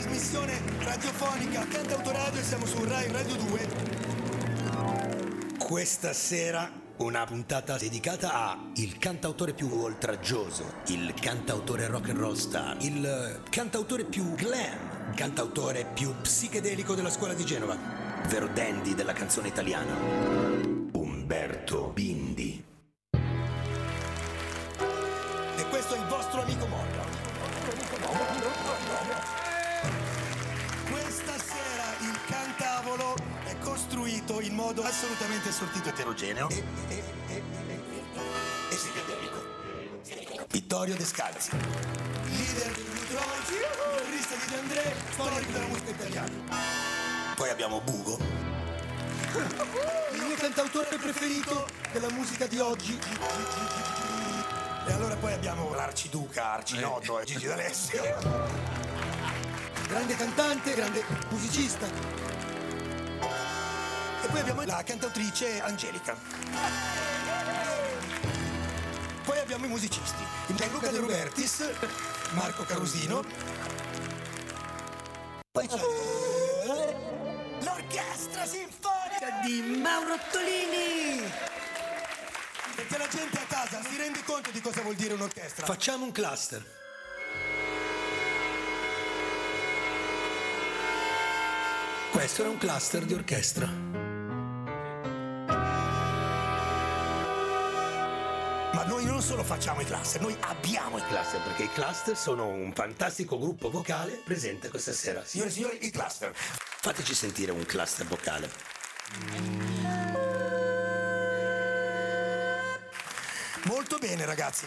trasmissione radiofonica Cantautoradio e siamo su Rai Radio 2. Questa sera una puntata dedicata a il cantautore più oltraggioso, il cantautore rock and roll star, il cantautore più glam, cantautore più psichedelico della scuola di Genova, vero dandy della canzone italiana, Umberto Bindi. Modo assolutamente sortito eterogeneo e, e, e, e psichedelico. Vittorio Descalzi, leader di Neutrons, chitarrista di De André, storico della musica italiana. Poi abbiamo Bugo, il mio cantautore preferito della musica di oggi. E allora poi abbiamo l'arciduca, arcinoto, Gigi D'Alessio. Grande cantante, grande musicista. E poi abbiamo la cantautrice Angelica. Poi abbiamo i musicisti, Gianluca De Robertis, Marco Carosino. Poi c'è l'orchestra sinfonica di Mauro Ottolini. Perché la gente a casa si rende conto di cosa vuol dire un'orchestra. Facciamo un cluster. Questo era un cluster di orchestra. Solo facciamo i cluster, noi abbiamo i cluster, perché i cluster sono un fantastico gruppo vocale presente questa sera. Signore e signori, i cluster. Fateci sentire un cluster vocale. Molto bene, ragazzi.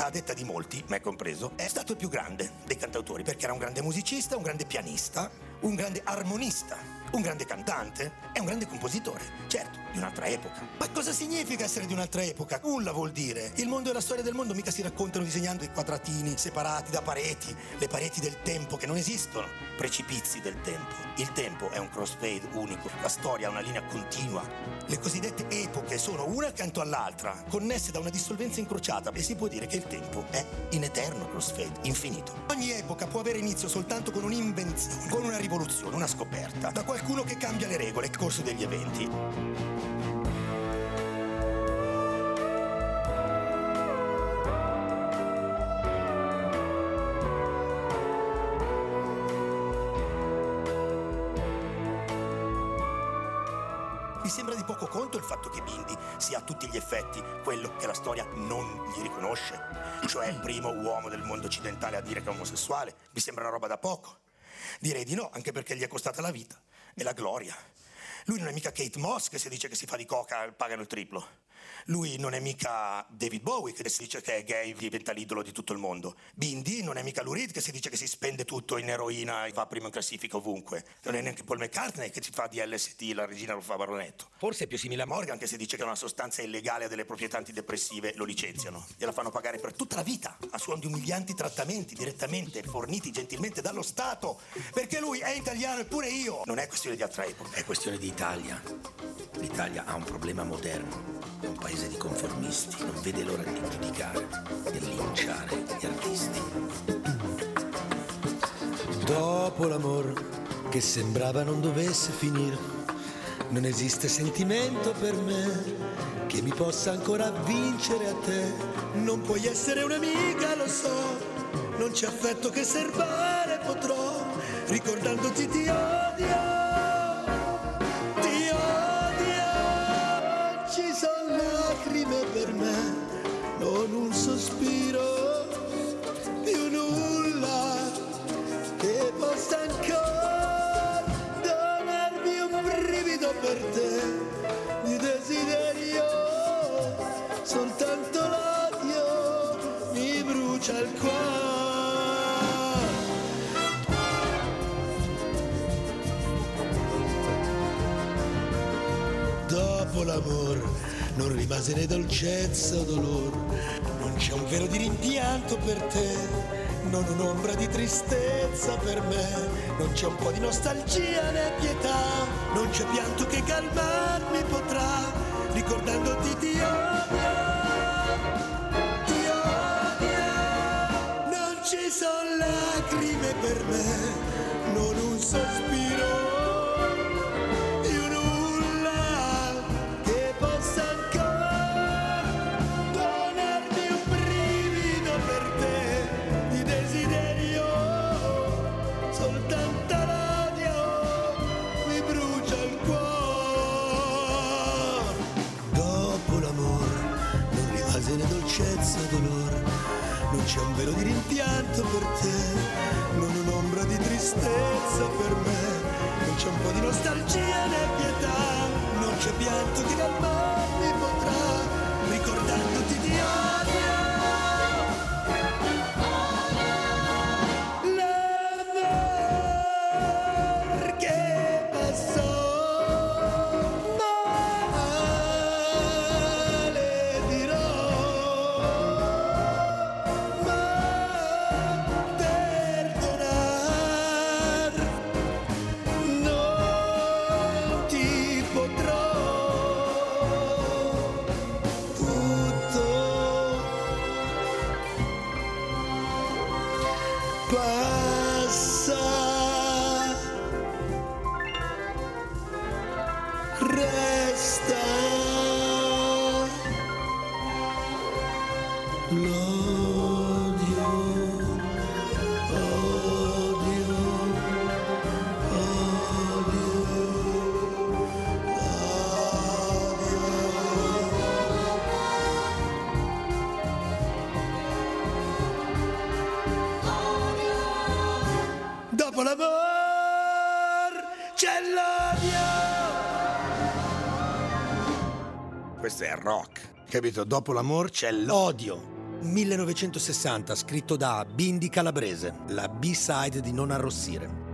A detta di molti, me compreso, è stato il più grande dei cantautori perché era un grande musicista, un grande pianista, un grande armonista, un grande cantante e un grande compositore, certo, di un'altra epoca. Ma cosa significa essere di un'altra epoca? Nulla vuol dire. Il mondo e la storia del mondo mica si raccontano disegnando i quadratini separati da pareti, le pareti del tempo che non esistono, precipizi del tempo. Il tempo è un crossfade unico, la storia ha una linea continua. Le cosiddette epoche sono una accanto all'altra, connesse da una dissolvenza incrociata e si può dire che il tempo è in eterno crossfade, infinito. Ogni epoca può avere inizio soltanto con un'invenzione, con una rivoluzione, una scoperta, da qualcuno che cambia le regole nel corso degli eventi. Effetti quello che la storia non gli riconosce, cioè il primo uomo del mondo occidentale a dire che è omosessuale. Mi sembra una roba da poco. Direi di no, anche perché gli è costata la vita e la gloria. Lui non è mica Kate Moss che si dice che si fa di coca pagano il triplo. Lui non è mica David Bowie che si dice che è gay diventa l'idolo di tutto il mondo. Bindi non è mica Lou Reed che si dice che si spende tutto in eroina e va primo in classifica ovunque. Non è neanche Paul McCartney che si fa di LSD, la regina lo fa baronetto. Forse è più simile a Morgan che si dice che è una sostanza illegale ha delle proprietà antidepressive, lo licenziano. Gliela fanno pagare per tutta la vita a suon di umilianti trattamenti direttamente forniti gentilmente dallo Stato. Perché lui è italiano eppure io. Non è questione di altra epoca, è questione di Italia. L'Italia ha un problema moderno. Un paese di conformisti, non vede l'ora di giudicare e linciare gli artisti. Dopo l'amor che sembrava non dovesse finire, non esiste sentimento per me che mi possa ancora vincere a te. Non puoi essere un'amica, lo so, non c'è affetto che serbare potrò, ricordandoti ti odio. Dopo l'amor non rimase né dolcezza o dolore, non c'è un velo di rimpianto per te, non un'ombra di tristezza per me, non c'è un po' di nostalgia né pietà, non c'è pianto che calmarmi potrà, ricordandoti ti odio, ti odio. Non ci sono lacrime per me, non un sospiro. Capito? Dopo l'amor c'è l'odio. Odio. 1960, scritto da Bindi Calabrese, la B-side di Non arrossire.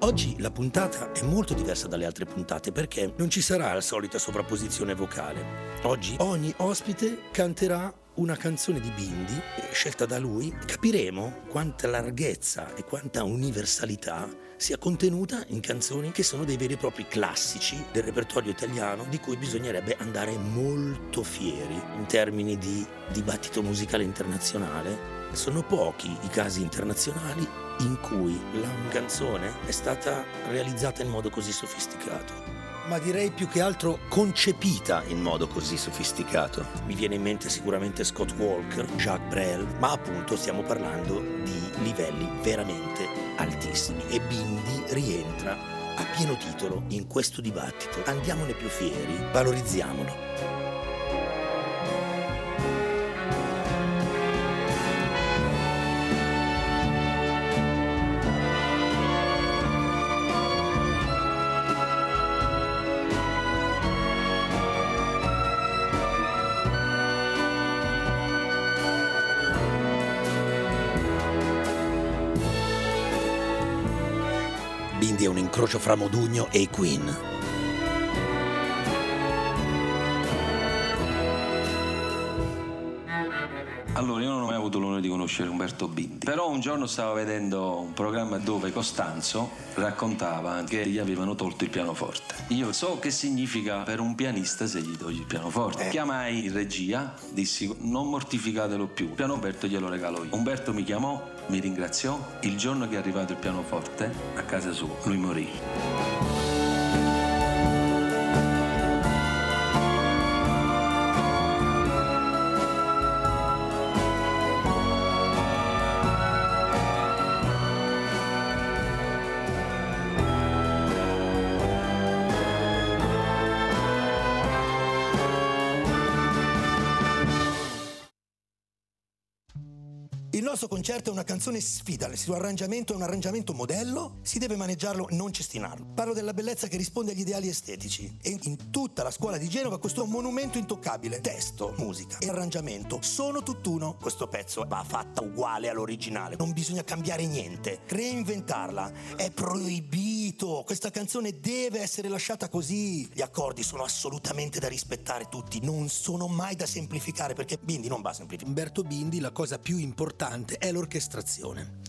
Oggi la puntata è molto diversa dalle altre puntate perché non ci sarà la solita sovrapposizione vocale. Oggi ogni ospite canterà una canzone di Bindi eh, scelta da lui. Capiremo quanta larghezza e quanta universalità sia contenuta in canzoni che sono dei veri e propri classici del repertorio italiano di cui bisognerebbe andare molto fieri in termini di dibattito musicale internazionale. Sono pochi i casi internazionali in cui la canzone è stata realizzata in modo così sofisticato. Ma direi più che altro concepita in modo così sofisticato. Mi viene in mente sicuramente Scott Walker, Jacques Brel, ma appunto stiamo parlando di livelli veramente altissimi e Bindi rientra a pieno titolo in questo dibattito. Andiamone più fieri, valorizziamolo. Incrocio fra Modugno e i Queen. Allora, io non ho mai avuto l'onore di conoscere Umberto Bindi, però un giorno stavo vedendo un programma dove Costanzo raccontava che gli avevano tolto il pianoforte. Io so che significa per un pianista se gli togli il pianoforte. Chiamai in regia, dissi non mortificatelo più, il piano Umberto glielo regalo io. Umberto mi chiamò, mi ringraziò, il giorno che è arrivato il pianoforte a casa sua, lui morì. Nostro concerto è una canzone sfida, il suo arrangiamento è un arrangiamento modello, si deve maneggiarlo, non cestinarlo. Parlo della bellezza che risponde agli ideali estetici e in tutta la scuola di Genova questo è un monumento intoccabile. Testo, musica e arrangiamento sono tutt'uno. Questo pezzo va fatta uguale all'originale, non bisogna cambiare niente, reinventarla è proibito. Questa canzone deve essere lasciata così. Gli accordi sono assolutamente da rispettare tutti, non sono mai da semplificare perché Bindi non va semplificato. Umberto Bindi la cosa più importante è l'orchestrazione,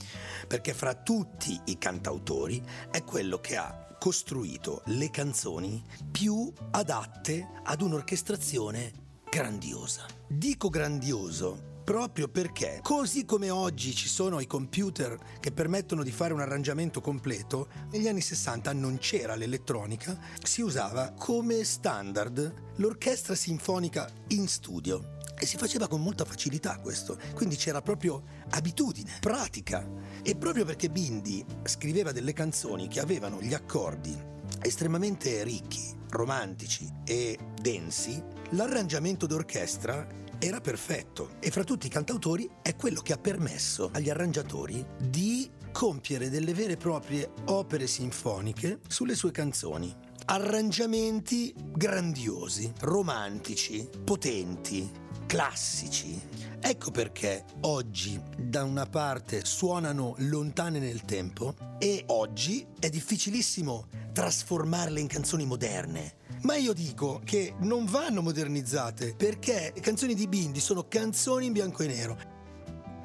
perché fra tutti i cantautori è quello che ha costruito le canzoni più adatte ad un'orchestrazione grandiosa. Dico grandioso proprio perché, così come oggi ci sono i computer che permettono di fare un arrangiamento completo, negli anni 60 non c'era l'elettronica, si usava come standard l'orchestra sinfonica in studio. E si faceva con molta facilità questo, quindi c'era proprio abitudine, pratica. E proprio perché Bindi scriveva delle canzoni che avevano gli accordi estremamente ricchi, romantici e densi, l'arrangiamento d'orchestra era perfetto e fra tutti i cantautori è quello che ha permesso agli arrangiatori di compiere delle vere e proprie opere sinfoniche sulle sue canzoni. Arrangiamenti grandiosi, romantici, potenti, classici. Ecco perché oggi da una parte suonano lontane nel tempo e oggi è difficilissimo trasformarle in canzoni moderne. Ma io dico che non vanno modernizzate perché le canzoni di Bindi sono canzoni in bianco e nero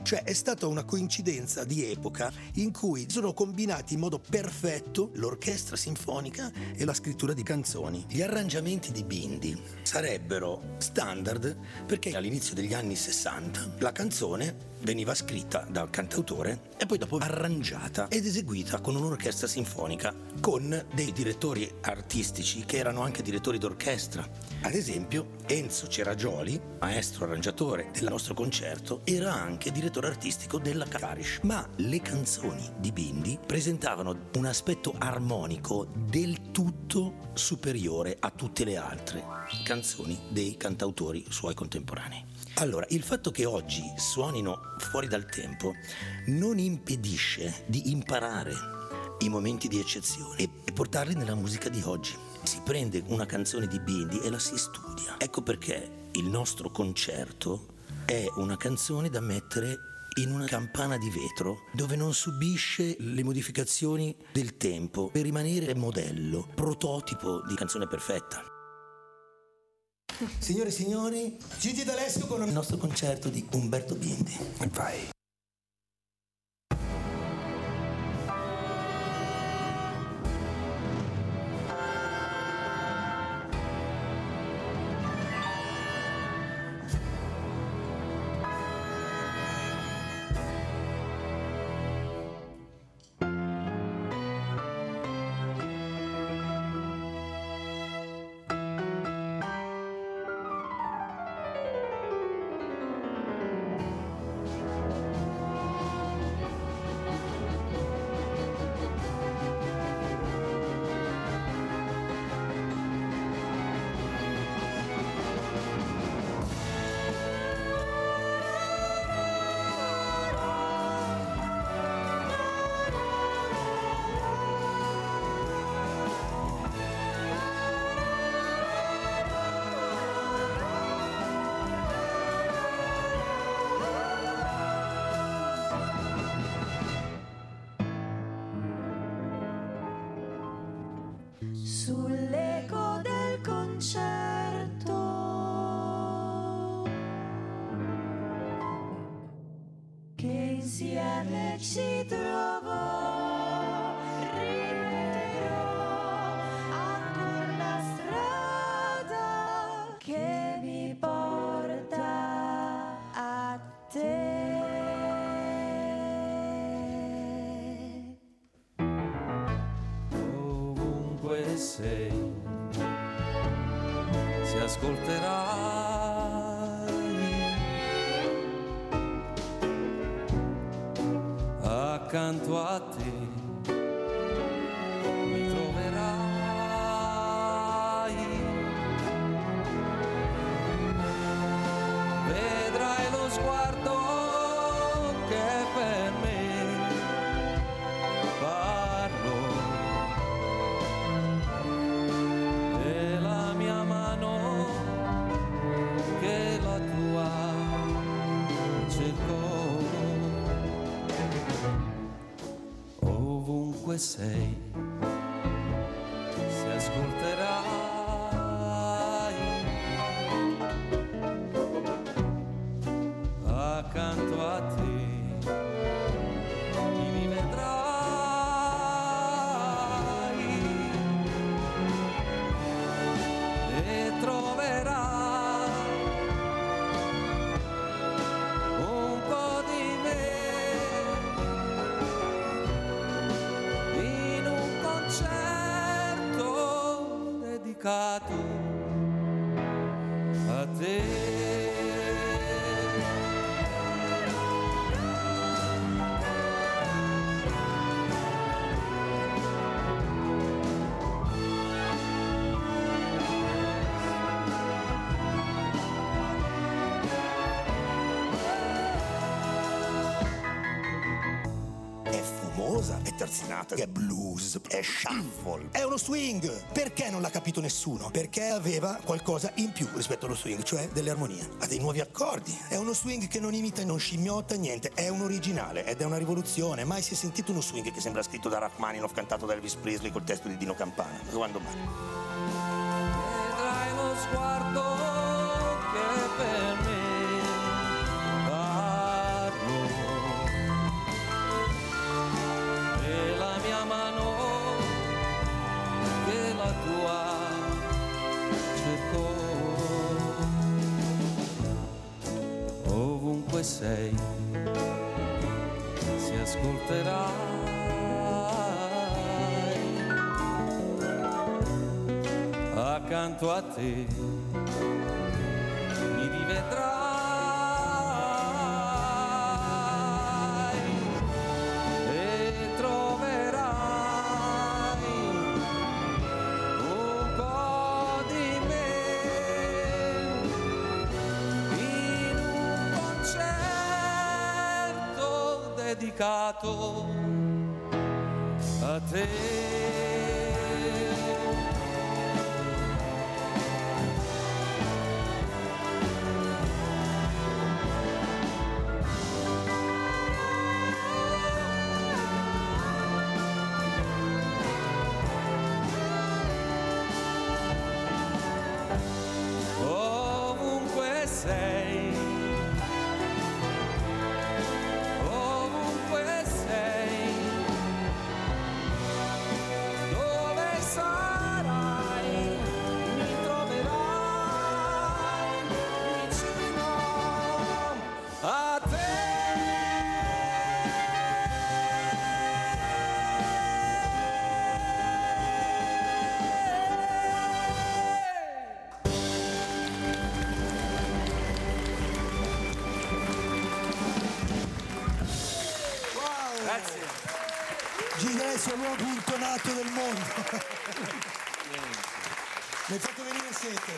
cioè è stata una coincidenza di epoca in cui sono combinati in modo perfetto l'orchestra sinfonica e la scrittura di canzoni. Gli arrangiamenti di Bindi sarebbero standard perché all'inizio degli anni 60 la canzone veniva scritta dal cantautore e poi dopo arrangiata ed eseguita con un'orchestra sinfonica con dei direttori artistici che erano anche direttori d'orchestra. Ad esempio Enzo Ceragioli, maestro arrangiatore del nostro concerto, era anche direttore artistico della Karish. Ma le canzoni di Bindi presentavano un aspetto armonico del tutto superiore a tutte le altre canzoni dei cantautori suoi contemporanei. Allora, il fatto che oggi suonino fuori dal tempo non impedisce di imparare i momenti di eccezione e portarli nella musica di oggi. Si prende una canzone di Bindi e la si studia. Ecco perché il nostro concerto è una canzone da mettere in una campana di vetro dove non subisce le modificazioni del tempo per rimanere modello, prototipo di canzone perfetta. Signore e signori, Gigi D'Alessio con il nostro concerto di Umberto Bindi. Vai. Sei, si ascolterai. Accanto a te, terzinata, è blues, è shuffle, è uno swing. Perché non l'ha capito nessuno? Perché aveva qualcosa in più rispetto allo swing, cioè delle armonie. Ha dei nuovi accordi. È uno swing che non imita e non scimmiotta niente. È un originale ed è una rivoluzione. Mai si è sentito uno swing che sembra scritto da Rachmaninoff, cantato da Elvis Presley col testo di Dino Campana. Quando mai? Vedrai lo sguardo che per me sei. Si ascolterà accanto a te mi rivedrai concerto È l'uomo più intonato del mondo. Mi hai fatto venire sete.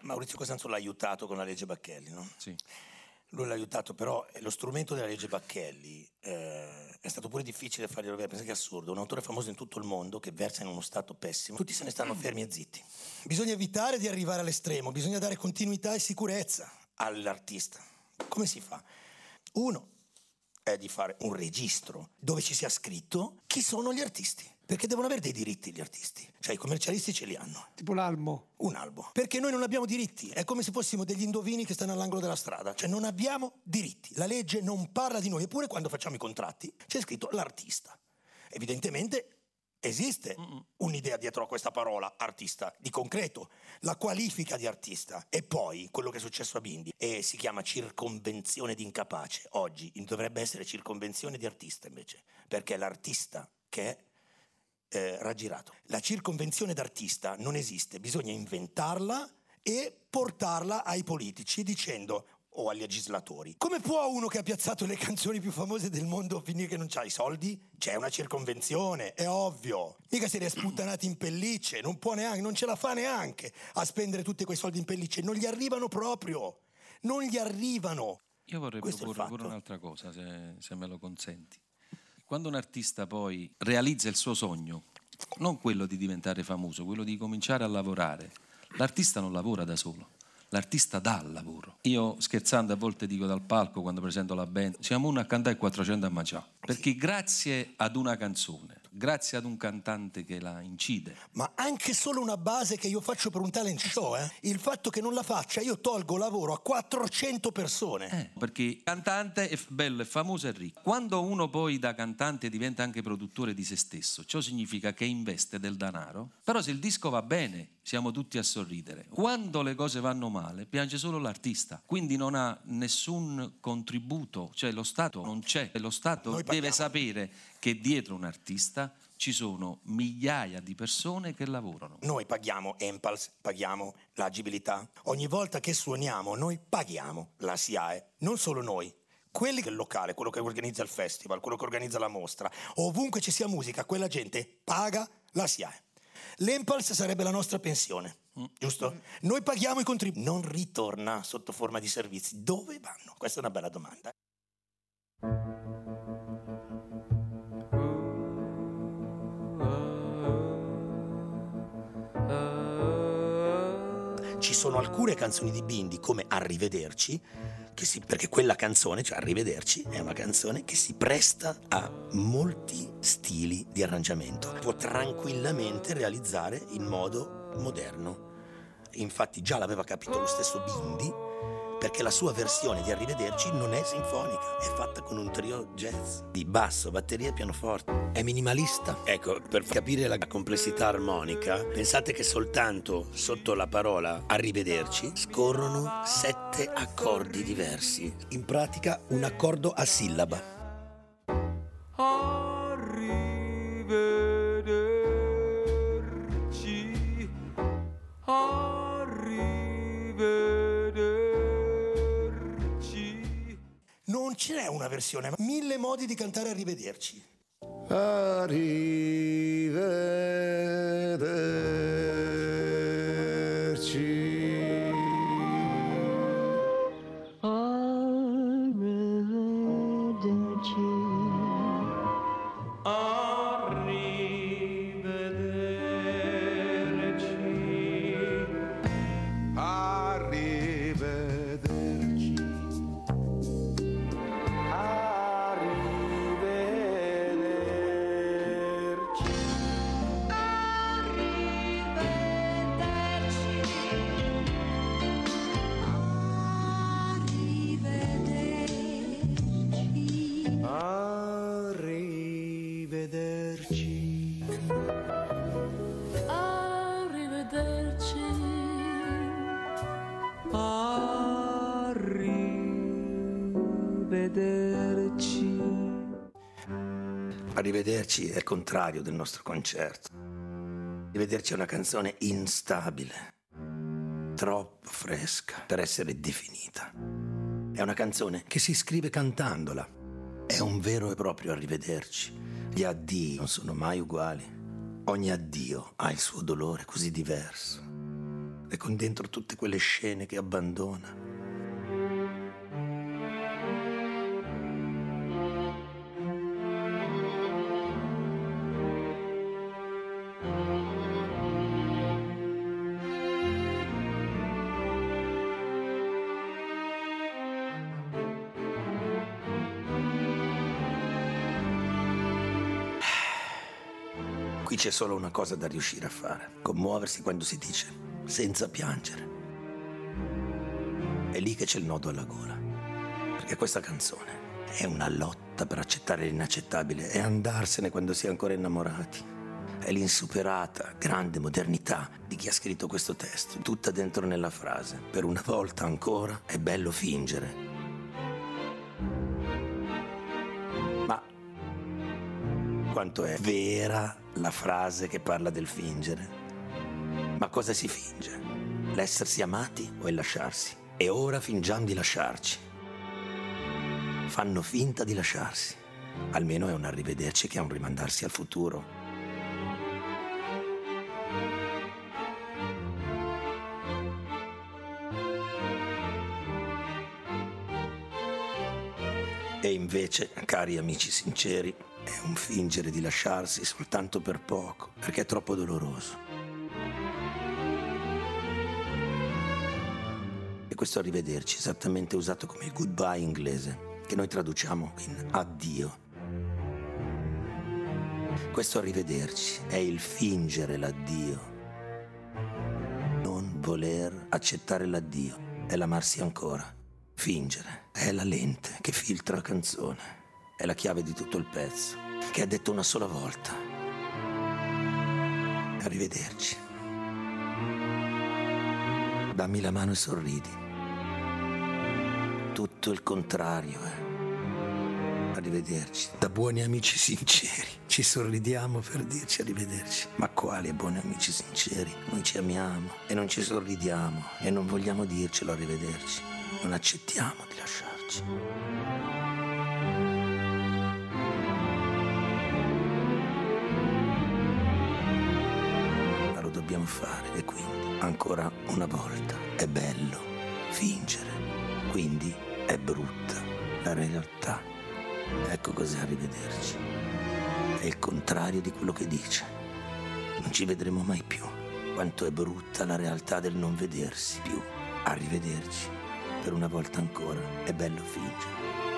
Maurizio Costanzo l'ha aiutato con la legge Bacchelli, no? Sì. Lui l'ha aiutato, però eh, lo strumento della legge Bacchelli eh, è stato pure difficile farglielo vedere, perché è assurdo. Un autore famoso in tutto il mondo che versa in uno stato pessimo, tutti se ne stanno fermi e zitti. Bisogna evitare di arrivare all'estremo, bisogna dare continuità e sicurezza. All'artista. Come si fa? Uno è di fare un registro dove ci sia scritto chi sono gli artisti. Perché devono avere dei diritti gli artisti. Cioè i commercialisti ce li hanno. Tipo l'almo. Un albo. Perché noi non abbiamo diritti. È come se fossimo degli indovini che stanno all'angolo della strada. Cioè non abbiamo diritti. La legge non parla di noi. Eppure quando facciamo i contratti c'è scritto l'artista. Evidentemente esiste un'idea dietro a questa parola, artista, di concreto. La qualifica di artista. E poi quello che è successo a Bindi. E si chiama circonvenzione di incapace. Oggi dovrebbe essere circonvenzione di artista invece. Perché è l'artista che è eh, raggirato. La circonvenzione d'artista non esiste, bisogna inventarla e portarla ai politici dicendo o agli legislatori. Come può uno che ha piazzato le canzoni più famose del mondo finire che non ha i soldi? C'è una circonvenzione, è ovvio. Mica si è sputtanati in pellicce, non può neanche, non ce la fa neanche a spendere tutti quei soldi in pellicce, non gli arrivano proprio. Non gli arrivano. Io vorrei Questo proporre pure un'altra cosa, se, se me lo consenti. Quando un artista poi realizza il suo sogno, non quello di diventare famoso, quello di cominciare a lavorare, l'artista non lavora da solo. L'artista dà il lavoro. Io scherzando a volte dico dal palco quando presento la band, siamo uno a cantare e 400 a mangiare. Perché grazie ad una canzone, grazie ad un cantante che la incide, Ma anche solo una base che io faccio per un talent show, eh? il fatto che non la faccia, io tolgo lavoro a 400 persone. Eh, perché cantante è bello, è famoso e ricco. Quando uno poi da cantante diventa anche produttore di se stesso, ciò significa che investe del denaro. Però se il disco va bene, siamo tutti a sorridere. Quando le cose vanno male, piange solo l'artista. Quindi non ha nessun contributo, cioè lo Stato non c'è. E Lo Stato deve sapere che dietro un artista ci sono migliaia di persone che lavorano. Noi paghiamo Empals, paghiamo l'agibilità. Ogni volta che suoniamo, noi paghiamo la SIAE. Non solo noi, quelli del locale, quello che organizza il festival, quello che organizza la mostra, ovunque ci sia musica, quella gente paga la SIAE. L'Empals sarebbe la nostra pensione, giusto? Noi paghiamo i contributi. Non ritorna sotto forma di servizi. Dove vanno? Questa è una bella domanda. Ci sono alcune canzoni di Bindi, come Arrivederci, si- perché quella canzone, cioè Arrivederci, è una canzone che si presta a molti stili di arrangiamento. Può tranquillamente realizzare in modo moderno. Infatti già l'aveva capito lo stesso Bindi, perché la sua versione di Arrivederci non è sinfonica, è fatta con un trio jazz di basso, batteria e pianoforte. È minimalista. Ecco, per capire la complessità armonica, pensate che soltanto sotto la parola arrivederci scorrono sette accordi diversi. In pratica un accordo a sillaba. Arrivederci, una versione, ma mille modi di cantare arrivederci. Arrivederci. Arrivederci è il contrario del nostro concerto. Arrivederci è una canzone instabile, troppo fresca per essere definita. È una canzone che si scrive cantandola. È un vero e proprio arrivederci. Gli addii non sono mai uguali. Ogni addio ha il suo dolore così diverso. E con dentro tutte quelle scene che abbandona. Qui c'è solo una cosa da riuscire a fare. Commuoversi quando si dice, senza piangere. È lì che c'è il nodo alla gola. Perché questa canzone è una lotta per accettare l'inaccettabile e andarsene quando si è ancora innamorati. È l'insuperata, grande modernità di chi ha scritto questo testo, tutta dentro nella frase. Per una volta ancora è bello fingere. Quanto è vera la frase che parla del fingere. Ma cosa si finge? L'essersi amati o il lasciarsi? E ora fingiamo di lasciarci. Fanno finta di lasciarsi. Almeno è un arrivederci che è un rimandarsi al futuro. Invece, cari amici sinceri, è un fingere di lasciarsi soltanto per poco, perché è troppo doloroso. E questo arrivederci, esattamente usato come il goodbye inglese, che noi traduciamo in addio. Questo arrivederci è il fingere l'addio. Non voler accettare l'addio è l'amarsi ancora. Fingere è la lente che filtra la canzone. È la chiave di tutto il pezzo, che ha detto una sola volta. Arrivederci. Dammi la mano e sorridi. Tutto il contrario, eh. Arrivederci. Da buoni amici sinceri. Ci sorridiamo per dirci arrivederci. Ma quali buoni amici sinceri? Noi ci amiamo e non ci sorridiamo e non vogliamo dircelo arrivederci. Non accettiamo di lasciarci. Ma lo dobbiamo fare e quindi, ancora una volta, è bello fingere. Quindi è brutta la realtà. Ecco cos'è arrivederci. È il contrario di quello che dice. Non ci vedremo mai più. Quanto è brutta la realtà del non vedersi più. Arrivederci. Per una volta ancora è bello fingere.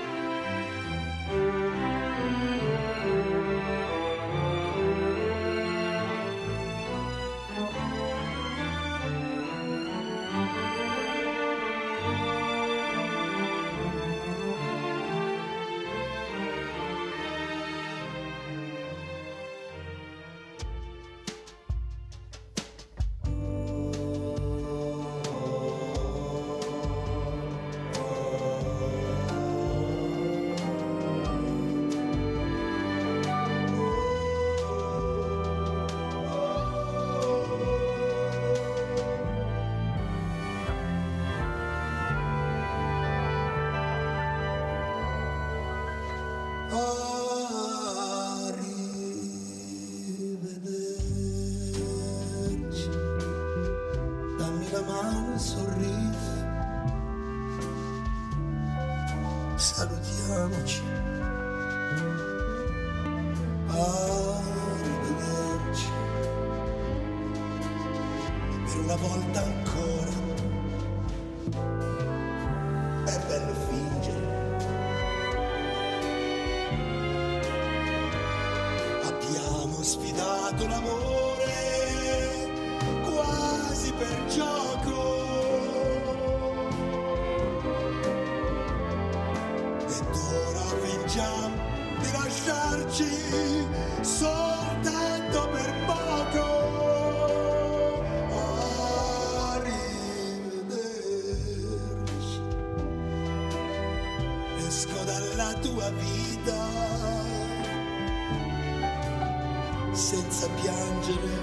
Una volta ancora, è bello fingere. Abbiamo sfidato l'amore tua vita senza piangere.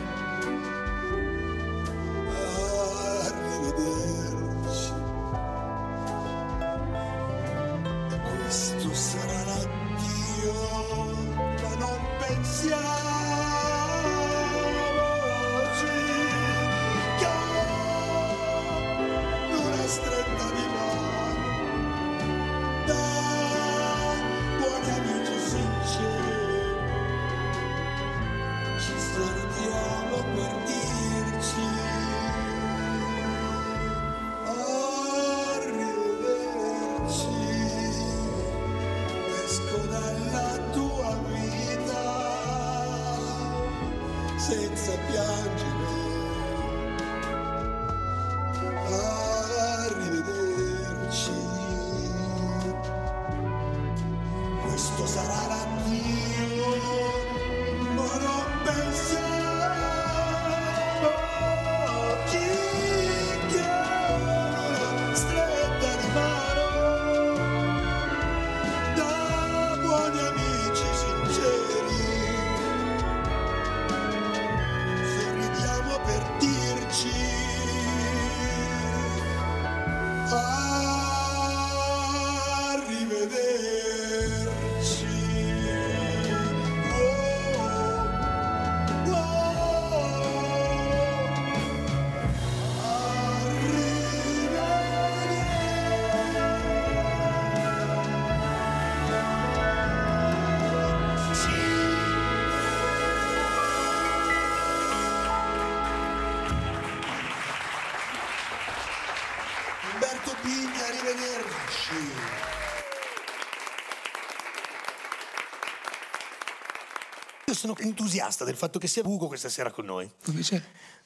Sono entusiasta del fatto che sia Bugo questa sera con noi.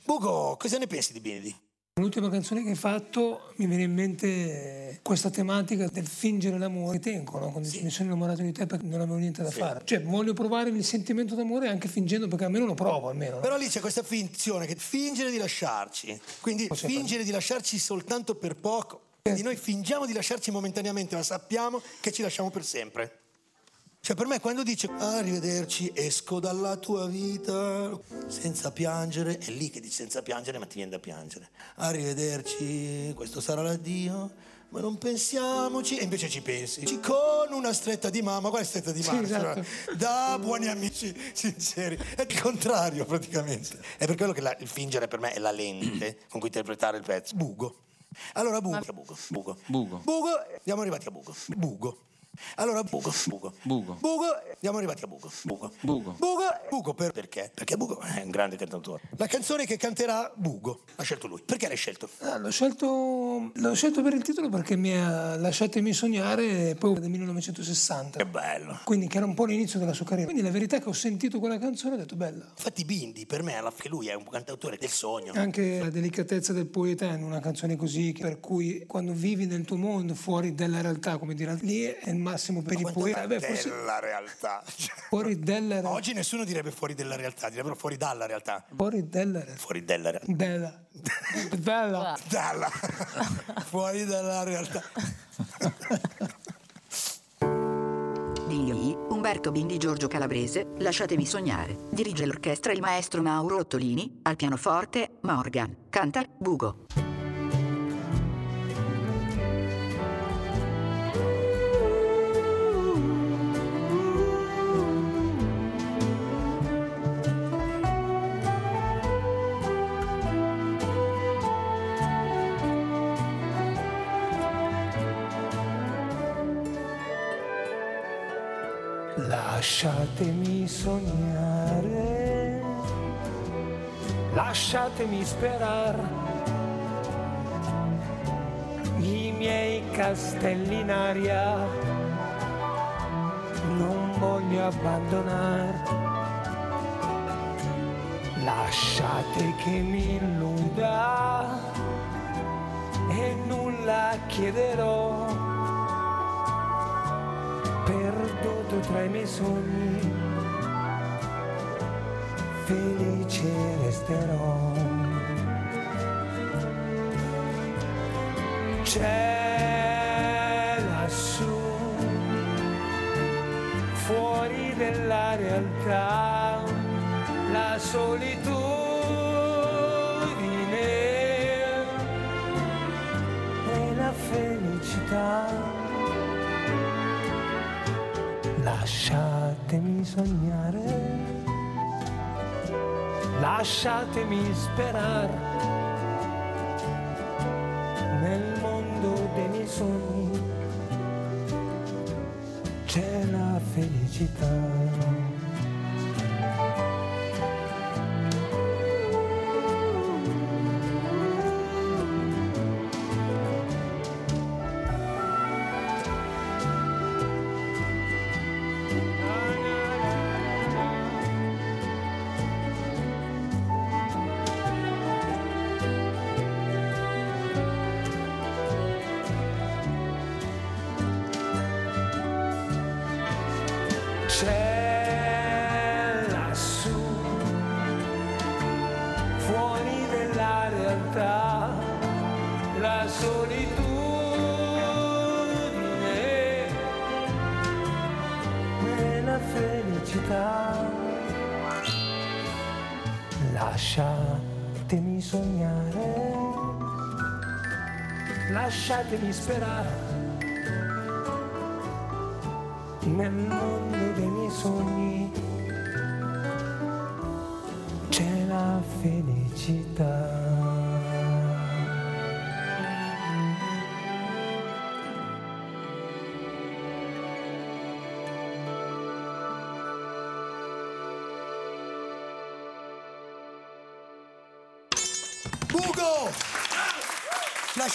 Bugo, cosa ne pensi di Benedi? l'ultima canzone che hai fatto mi viene in mente questa tematica del fingere l'amore. Tengo, no? Quando dici, mi sono innamorato di te perché non avevo niente da fare. Cioè, voglio provare il sentimento d'amore anche fingendo, perché almeno lo provo, almeno. no? Però lì c'è questa finzione che fingere di lasciarci. Quindi Forse fingere di lasciarci soltanto per poco. Quindi noi fingiamo di lasciarci momentaneamente, ma sappiamo che ci lasciamo per sempre. Cioè, per me quando dice arrivederci, esco dalla tua vita senza piangere, è lì che dice senza piangere, ma ti viene da piangere. Arrivederci, questo sarà l'addio, ma non pensiamoci, e invece ci pensi. Ci con una stretta di mamma, qual è stretta di Sì, mamma? esatto. Cioè, Da buoni amici sinceri. È il contrario, praticamente. È per quello che la- il fingere per me è la lente con cui interpretare il pezzo. Bugo. Allora, bugo. Bugo. Bugo. Bugo. Bugo. Siamo arrivati a bugo. Bugo. Allora, bugo. Bugo. Bugo. Bugo. Siamo arrivati a bugo. Bugo. Bugo. Bugo. Bugo per- perché? Perché Bugo è un grande cantautore. La canzone che canterà Bugo l'ha scelto lui. Perché l'hai scelto? Ah, l'ho, scelto, l'ho scelto per il titolo perché mi ha Lasciatemi sognare poi del 1960. Che bello. Quindi che era un po' l'inizio della sua carriera. Quindi la verità è che ho sentito quella canzone e ho detto bella. Infatti Bindi per me alla che lui è un cantautore del sogno. Anche la delicatezza del poeta in una canzone così, per cui quando vivi nel tuo mondo, fuori dalla realtà, come dire, lì è il massimo per i Quanto poeti. è Beh, forse della realtà. fuori della realtà. Oggi nessuno direbbe fuori della realtà, direbbero fuori dalla realtà. Fuori dalla realtà. Fuori della realtà. Della. Della. Dalla. fuori dalla realtà. Di Umberto Bindi Giorgio Calabrese, Lasciatemi sognare. Dirige l'orchestra il maestro Mauro Ottolini, al pianoforte Morgan, canta Bugo. Sognare, lasciatemi sperare. I miei castelli in aria. Non voglio abbandonare. Lasciate che mi illuda. E nulla chiederò. Perduto tra i miei sogni, felice resterò. C'è lassù, fuori della realtà, la solitudine e la felicità. Lasciatemi sognare, lasciatemi sperare lasciatemi sperare nel mondo dei miei sogni c'è la felicità.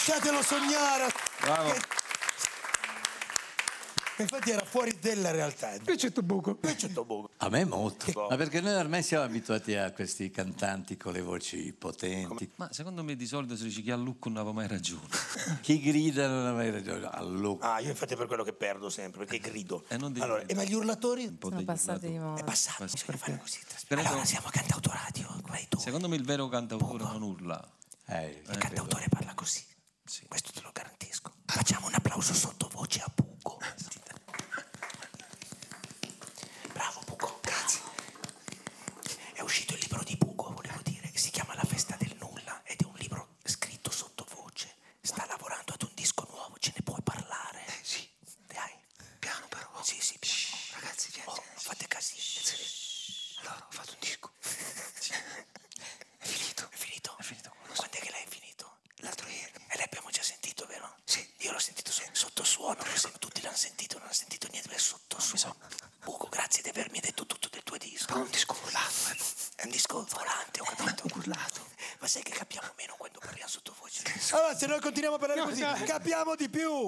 Lasciatelo sognare. Bravo. Che- Infatti era fuori della realtà. Invece tu buco. Invece tu Bugo. A me molto. Ma perché noi ormai siamo abituati a questi cantanti con le voci potenti. Ma secondo me di solito se dice chi ha Lucco non aveva mai ragione. Chi grida non ha mai ragione. Allora, Ah, io infatti è per quello che perdo sempre, perché grido. Eh, non allora, e ma gli urlatori? Un po' Sono passati di moda. È passato, Basta. bisogna fare così. Credo- Allora siamo vai tu. Secondo me il vero cantautore non urla. eh, Il cantautore parla così. Sì. Questo te lo garantisco. Facciamo un applauso sottovoce a Bugo. Proprio se tutti l'hanno sentito, non hanno sentito niente per sotto. Su. Buco, grazie di avermi detto tutto del tuo disco. È un disco urlato, eh. È un disco volante, ho capito. urlato. Ma sai che capiamo meno quando parliamo sottovoce? Allora, se noi continuiamo a parlare No, così, dai. capiamo di più.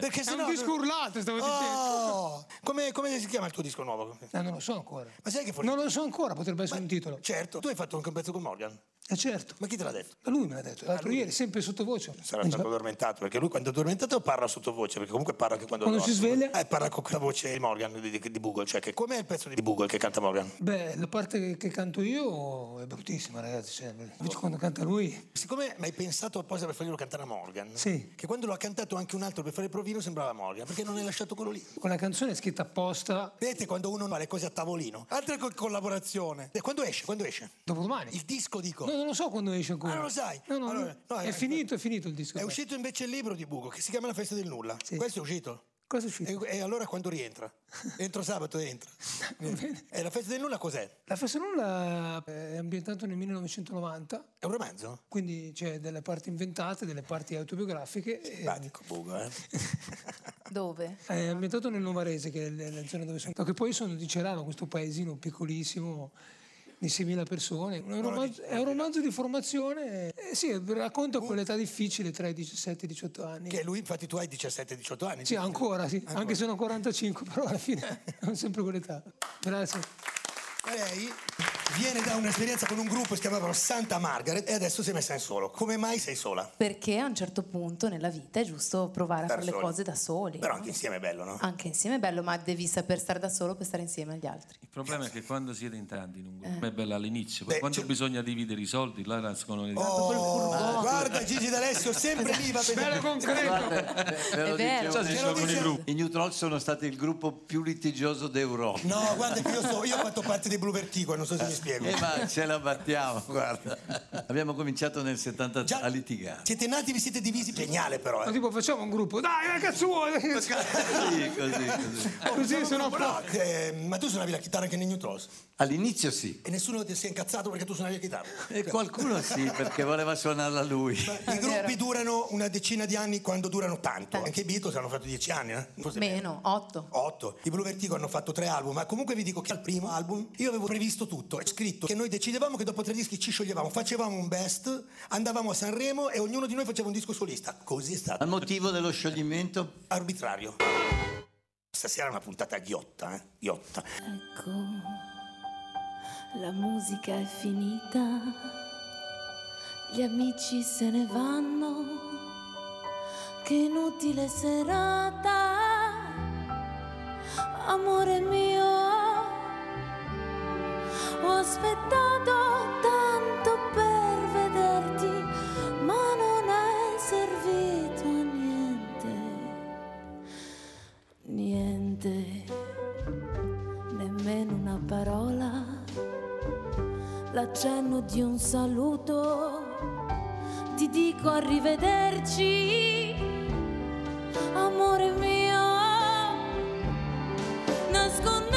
Perché È sennò... un disco urlato, stavo dicendo. Oh, come, come si chiama il tuo disco nuovo? Eh, non lo so ancora. Ma sai che forse... Non lo so ancora, potrebbe essere un titolo. Certo, tu hai fatto anche un pezzo con Morgan. Eh certo. Ma chi te l'ha detto? Ma lui me l'ha detto, l'altro ieri, sempre sottovoce. Sarà stato so- addormentato, perché lui quando è addormentato parla sottovoce, perché comunque parla anche quando Quando dorme. si sveglia? Eh, parla con quella voce di Morgan, di, di, Google, cioè che com'è il pezzo di Google che canta Morgan? Beh, la parte che, canto io è bruttissima, ragazzi. cioè, invece quando canta lui, Siccome hai pensato apposta per farglielo cantare a Morgan, Sì. che quando lo ha cantato anche un altro per fare il provino sembrava Morgan, perché non hai lasciato quello lì. quella canzone è scritta apposta Vedete quando uno fa le cose a tavolino? Altre co- collaborazione. E quando esce? Quando esce? dopodomani. Il disco dico. No, non lo so quando esce ancora. Ah, non lo sai? No, no, Allora, no, è eh, finito, è finito il disco. È uscito invece il libro di Bugo che si chiama La festa del nulla. Sì. Questo è uscito. Cosa è uscito? E, e allora quando rientra? Entro sabato e entra. E la festa del nulla cos'è? La Festa Nulla è ambientato nel 1990, È un romanzo? quindi c'è delle parti inventate, delle parti autobiografiche. e- Simpatico Bugo, eh? Dove? È ambientato nel Novarese, che è la zona dove sono. Perché poi sono di Cerano, questo paesino piccolissimo di 6.000 persone. È un romanzo, è un romanzo di formazione, eh, sì, racconta quell'età difficile tra i 17 e i 18 anni. Che lui, infatti, tu hai 17-18 anni. Sì, ancora, sì, anche se ho 45, però alla fine ho sempre quell'età. Grazie. Lei viene da un'esperienza con un gruppo che si chiamavano Santa Margaret e adesso si è messa in solo. Come mai sei sola? Perché a un certo punto nella vita è giusto provare a fare le soli. cose da soli. Però no? anche insieme è bello, no? Anche insieme è bello, ma devi saper stare da solo per stare insieme agli altri. Il problema è che quando siete in tanti in un gruppo è bello all'inizio, Beh, poi quando c'è- bisogna dividere i soldi, là nascono le Oh, guarda Gigi D'Alessio, sempre lì va concreto. Ve- ve lo È vero. dicevo So, si prima. sciolgono i New Troll sono stati il gruppo più litigioso d'Europa. No, guarda che io, so, io ho fatto parte dei Blue Vertigo, non so se mi spiego. Eh, ma ce la battiamo, guarda. Abbiamo cominciato nel 70 Già- a litigare. Siete nati, vi siete divisi. Geniale però, Ma eh. tipo facciamo un gruppo, dai, cazzo vuoi? Così, così, così. Così sono No, eh, ma tu suonavi la chitarra anche nei New Trolls All'inizio sì. e nessuno ti si è incazzato perché tu suonavi la chitarra. E qualcuno sì, perché voleva suonarla lui. I gruppi durano una decina di anni quando durano tanto. Anche i Beatles hanno fatto dieci anni, eh? Forse Meno, otto. Otto. I Blue Vertigo hanno fatto tre album, ma comunque vi dico che al primo album io avevo previsto tutto. Scritto che noi decidevamo che dopo tre dischi ci scioglievamo, facevamo un best, andavamo a Sanremo e ognuno di noi faceva un disco solista. Così è Al stato. motivo dello scioglimento? Arbitrario. Stasera è una puntata ghiotta, eh? Ghiotta. Ecco, la musica è finita, gli amici se ne vanno, che inutile serata, amore mio, ho aspettato tanto per vederti, ma non è servito a niente, niente nemmeno una parola, l'accenno di un saluto, ti dico arrivederci, amore mio, nascondendo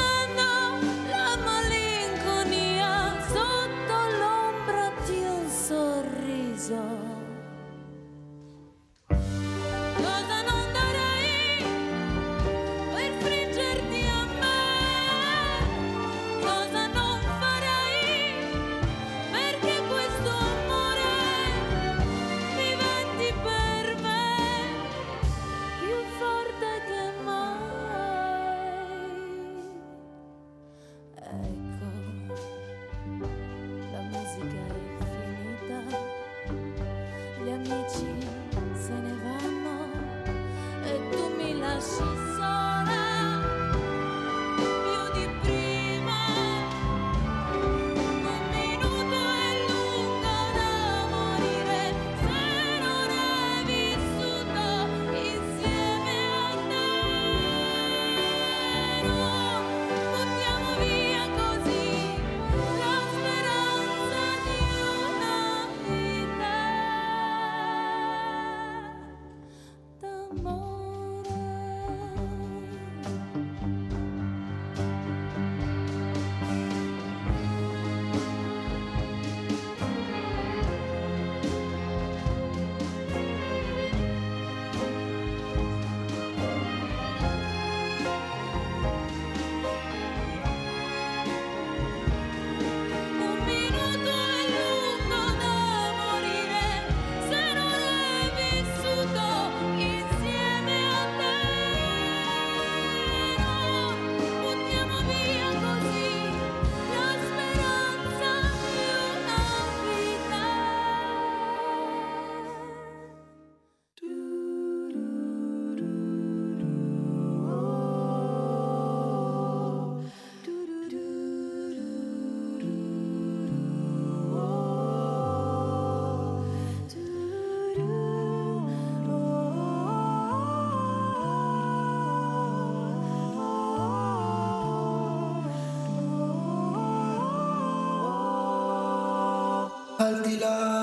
al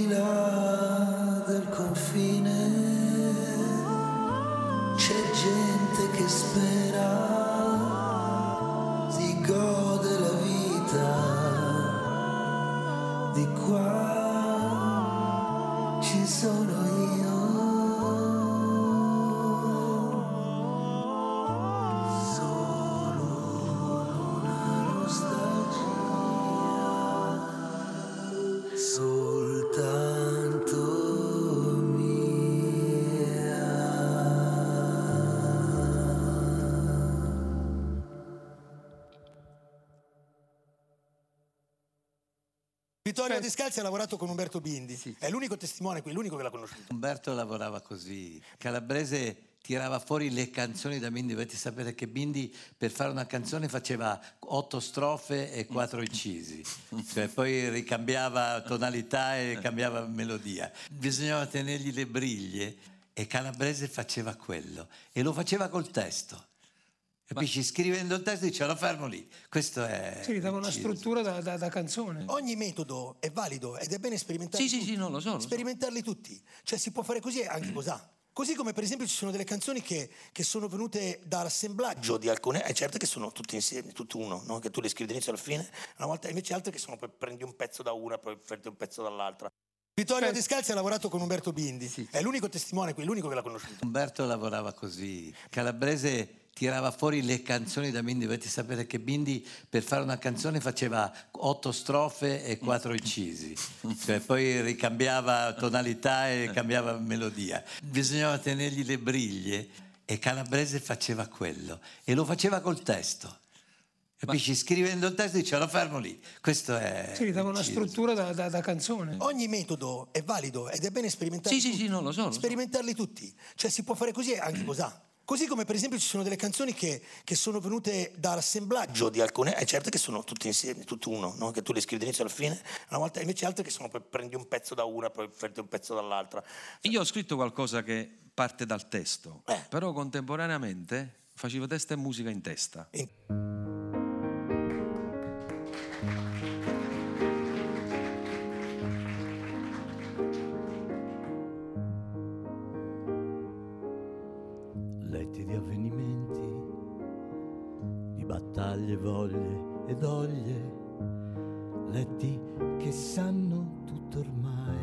di là del confine c'è gente che spera, si gode la vita. Di qua ci sono Vittorio Descalzi ha lavorato con Umberto Bindi, è l'unico testimone qui, l'unico che l'ha conosciuto. Umberto lavorava così. Calabrese tirava fuori le canzoni da Bindi. Dovete sapere che Bindi per fare una canzone faceva otto strofe e quattro incisi. Cioè, poi ricambiava tonalità e cambiava melodia. Bisognava tenergli le briglie e Calabrese faceva quello. E lo faceva col testo. Capisci? Scrivendo il testo diceva lo fermo lì. Questo è... Sì, dava una struttura da, da- da canzone. Ogni metodo è valido ed è bene sperimentarli Sì, sì, tutti. sì, no, lo so, lo so. Sperimentarli tutti. Cioè si può fare così e anche così. Così come per esempio ci sono delle canzoni che, che sono venute dall'assemblaggio di alcune, è certo che sono tutte insieme, tutto uno, no? che tu le scrivi dall'inizio alla fine, una volta invece altre che sono poi prendi un pezzo da una, poi prendi un pezzo dall'altra. Vittorio Descalzi ha lavorato con Umberto Bindi, è l'unico testimone qui, l'unico che l'ha conosciuto. Umberto lavorava così. Calabrese tirava fuori le canzoni da Bindi. Dovete sapere che Bindi per fare una canzone faceva otto strofe e quattro incisi. Cioè, poi ricambiava tonalità e cambiava melodia. Bisognava tenergli le briglie e Calabrese faceva quello. E lo faceva col testo. Capisci? Scrivendo il testo diceva lo fermo lì. Questo è... Sì, gli dava una struttura da, da- da canzone. Ogni metodo è valido ed è bene sperimentarli Sì, sì, tutti. sì, no, lo so, lo so. Sperimentarli tutti. Cioè si può fare così e anche così. Così come per esempio ci sono delle canzoni che, che sono venute dall'assemblaggio di alcune, è certo che sono tutte insieme, tutto uno, no? che tu le scrivi dall'inizio alla fine, una volta invece altre che sono poi prendi un pezzo da una, poi prendi un pezzo dall'altra. Io ho scritto qualcosa che parte dal testo, Eh. però contemporaneamente facevo testo e musica in testa. letti battaglie, voglie e doglie, letti che sanno tutto ormai,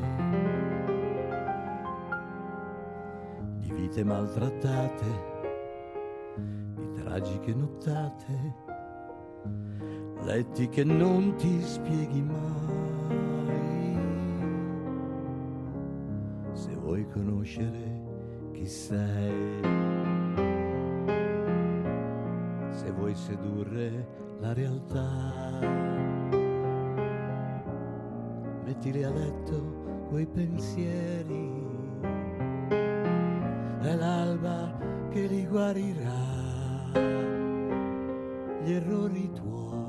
di vite maltrattate, di tragiche nottate, letti che non ti spieghi mai. Se vuoi conoscere chi sei, se vuoi sedurre la realtà. Mettili a letto quei pensieri, è l'alba che li guarirà, gli errori tuoi,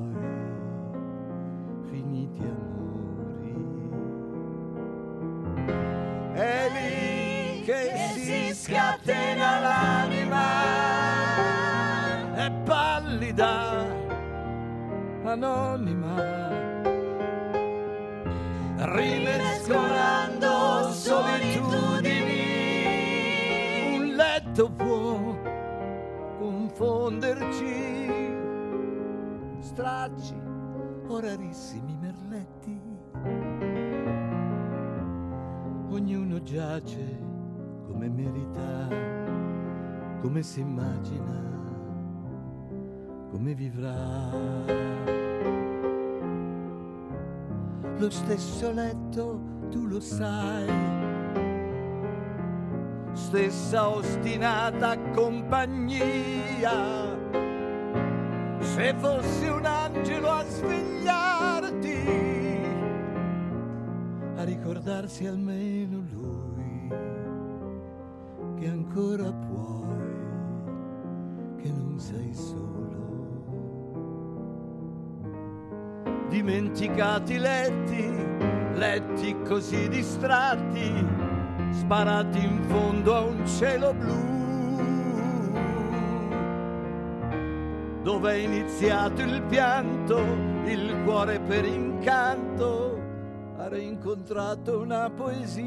anonima, rimescolando solitudini, un letto può confonderci, stracci o rarissimi merletti. Ognuno giace come merita, come si immagina, come vivrà. Lo stesso letto, tu lo sai, stessa ostinata compagnia. Se fossi un angelo a svegliarti, a ricordarsi almeno lui che ancora puoi, Dimenticati letti, letti così distratti, sparati in fondo a un cielo blu. Dove è iniziato il pianto, il cuore per incanto ha rincontrato una poesia.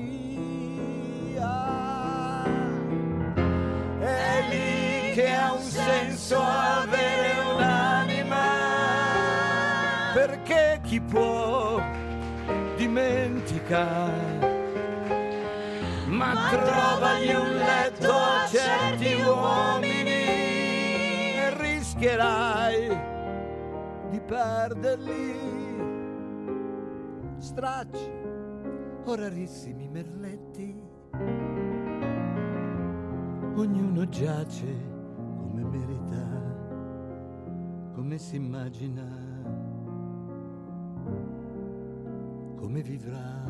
È lì che ha un senso avere perché chi può dimentica, ma trovagli un letto a certi uomini e rischierai di perderli. Stracci o rarissimi merletti. Ognuno giace come merita, come si immagina, come vivrà.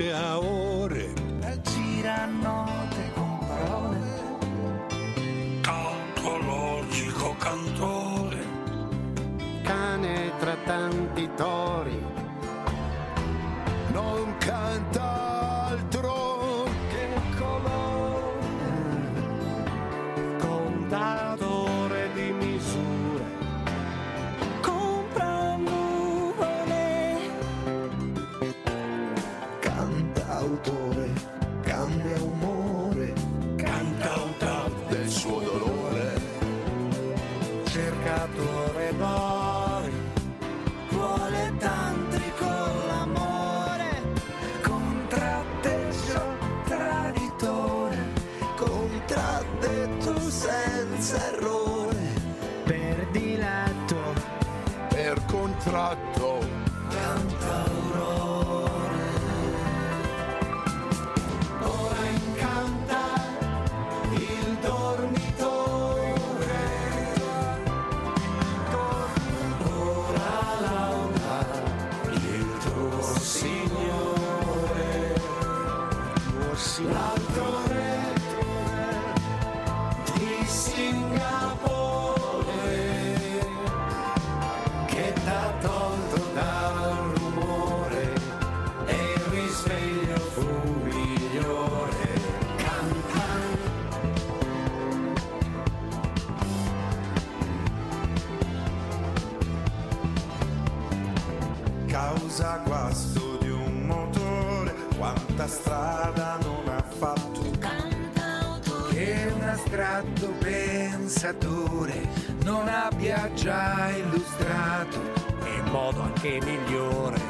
Cante a pensatore non abbia già illustrato in modo anche migliore.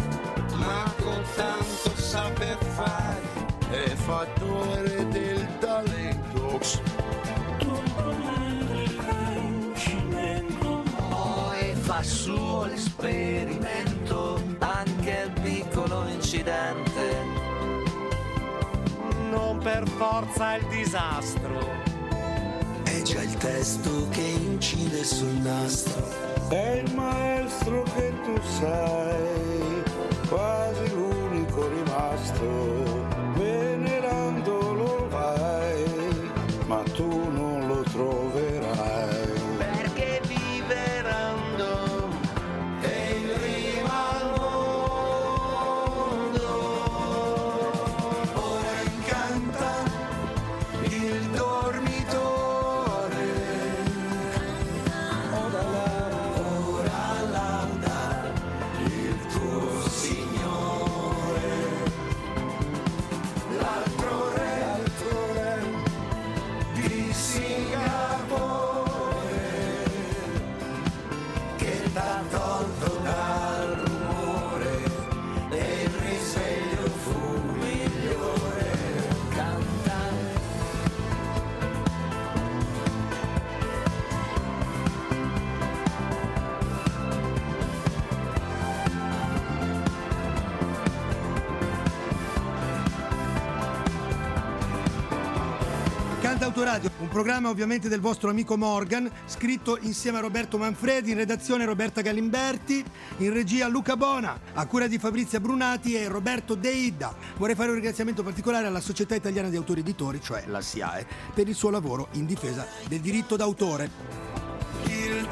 ma con tanto saper fare è fattore del talento. Poi fa suo l'esperimento, anche il piccolo incidente. Non per forza il disastro. Testo che incide sul nastro. È il maestro che tu sei, quasi l'unico rimasto, Canta Autoradio, un programma ovviamente del vostro amico Morgan, scritto insieme a Roberto Manfredi, in redazione Roberta Galimberti, in regia Luca Bona, a cura di Fabrizia Brunati e Roberto Deida. Vorrei fare un ringraziamento particolare alla Società Italiana di Autori Editori, cioè la SIAE, per il suo lavoro in difesa del diritto d'autore. Il